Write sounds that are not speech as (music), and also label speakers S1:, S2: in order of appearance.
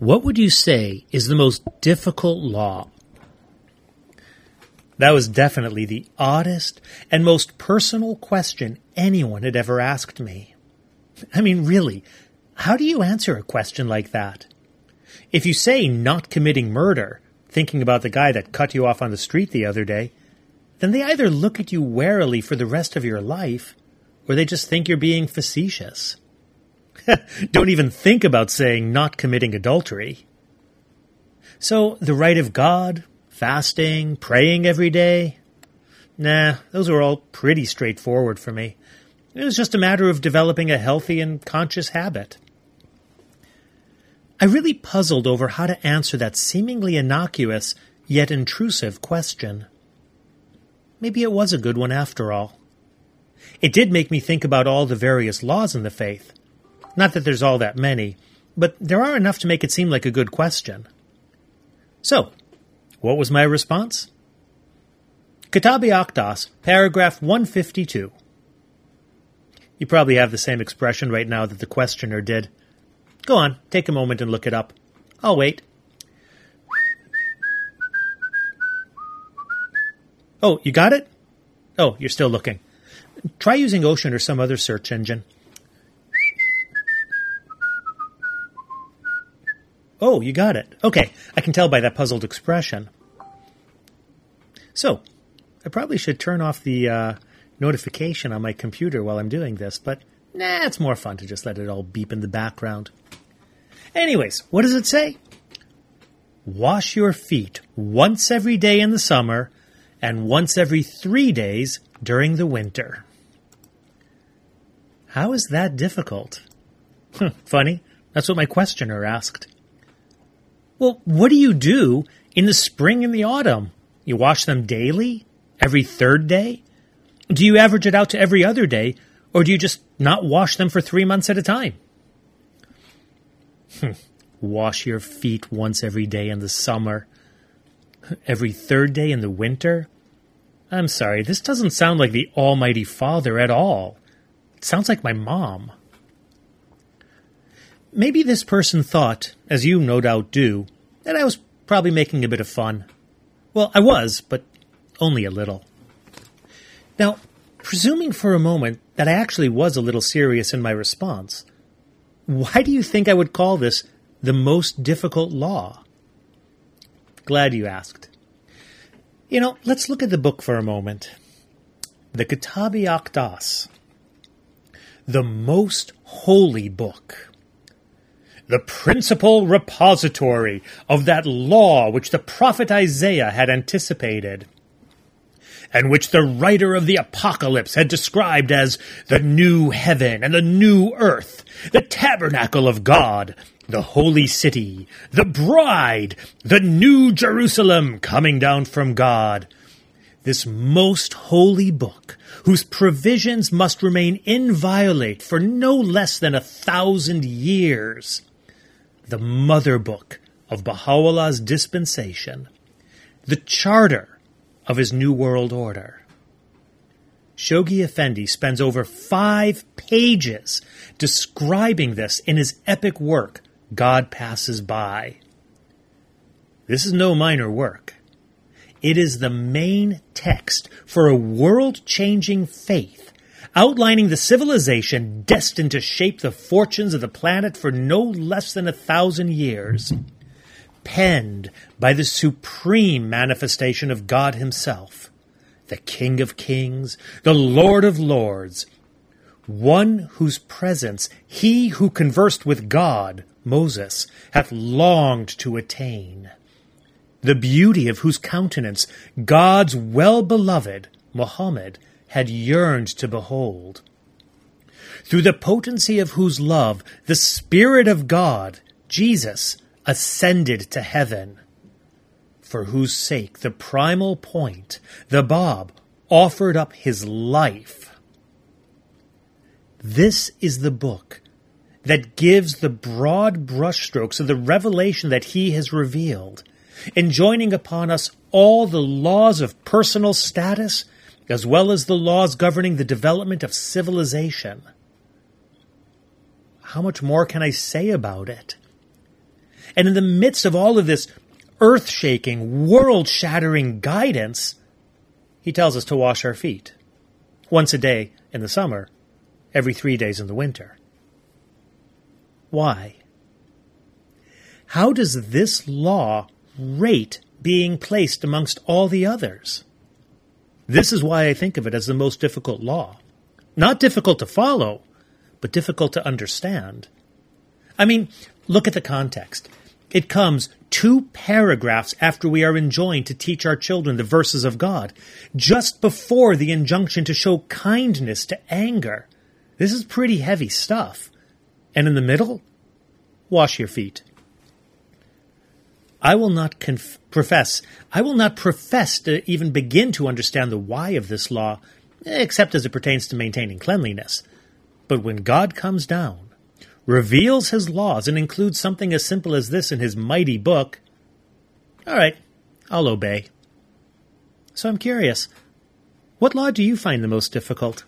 S1: What would you say is the most difficult law? That was definitely the oddest and most personal question anyone had ever asked me. I mean, really, how do you answer a question like that? If you say not committing murder, thinking about the guy that cut you off on the street the other day, then they either look at you warily for the rest of your life, or they just think you're being facetious. (laughs) Don't even think about saying not committing adultery. So, the right of God, fasting, praying every day, nah, those were all pretty straightforward for me. It was just a matter of developing a healthy and conscious habit. I really puzzled over how to answer that seemingly innocuous yet intrusive question. Maybe it was a good one after all. It did make me think about all the various laws in the faith. Not that there's all that many, but there are enough to make it seem like a good question. So, what was my response? Kitab-i-Aqdas, paragraph 152. You probably have the same expression right now that the questioner did. Go on, take a moment and look it up. I'll wait. Oh, you got it? Oh, you're still looking. Try using Ocean or some other search engine. Oh, you got it. Okay, I can tell by that puzzled expression. So, I probably should turn off the uh, notification on my computer while I'm doing this, but nah, it's more fun to just let it all beep in the background. Anyways, what does it say? Wash your feet once every day in the summer and once every three days during the winter. How is that difficult? (laughs) Funny, that's what my questioner asked. Well, what do you do in the spring and the autumn? You wash them daily? Every third day? Do you average it out to every other day, or do you just not wash them for three months at a time? Hmm. Wash your feet once every day in the summer. Every third day in the winter? I'm sorry, this doesn't sound like the Almighty Father at all. It sounds like my mom. Maybe this person thought, as you no doubt do, that I was probably making a bit of fun. Well, I was, but only a little. Now, presuming for a moment that I actually was a little serious in my response, why do you think I would call this the most difficult law? Glad you asked. You know, let's look at the book for a moment. The Kitab-i-Aqdas, the most holy book, the principal repository of that law which the prophet Isaiah had anticipated and which the writer of the Apocalypse had described as the new heaven and the new earth, the tabernacle of God, the holy city, the bride, the new Jerusalem coming down from God. This most holy book, whose provisions must remain inviolate for no less than a thousand years. The mother book of Baha'u'llah's dispensation. The charter of his New World Order. Shoghi Effendi spends over five pages describing this in his epic work, God Passes By. This is no minor work. It is the main text for a world changing faith, outlining the civilization destined to shape the fortunes of the planet for no less than a thousand years penned by the supreme manifestation of God Himself, the King of Kings, the Lord of Lords, one whose presence he who conversed with God, Moses, hath longed to attain, the beauty of whose countenance God's well beloved, Mohammed, had yearned to behold, through the potency of whose love the Spirit of God, Jesus, ascended to heaven, for whose sake the primal point, the Bab, offered up his life. This is the book that gives the broad brushstrokes of the revelation that he has revealed, enjoining upon us all the laws of personal status as well as the laws governing the development of civilization. How much more can I say about it? And in the midst of all of this earth shaking, world shattering guidance, he tells us to wash our feet once a day in the summer, every three days in the winter. Why? How does this law rate being placed amongst all the others? This is why I think of it as the most difficult law. Not difficult to follow, but difficult to understand. I mean, look at the context. It comes two paragraphs after we are enjoined to teach our children the verses of God, just before the injunction to show kindness to anger. This is pretty heavy stuff. And in the middle, wash your feet. I will not conf- profess, I will not profess to even begin to understand the why of this law, except as it pertains to maintaining cleanliness. But when God comes down, reveals his laws, and includes something as simple as this in his mighty book, all right, I'll obey. So I'm curious, what law do you find the most difficult?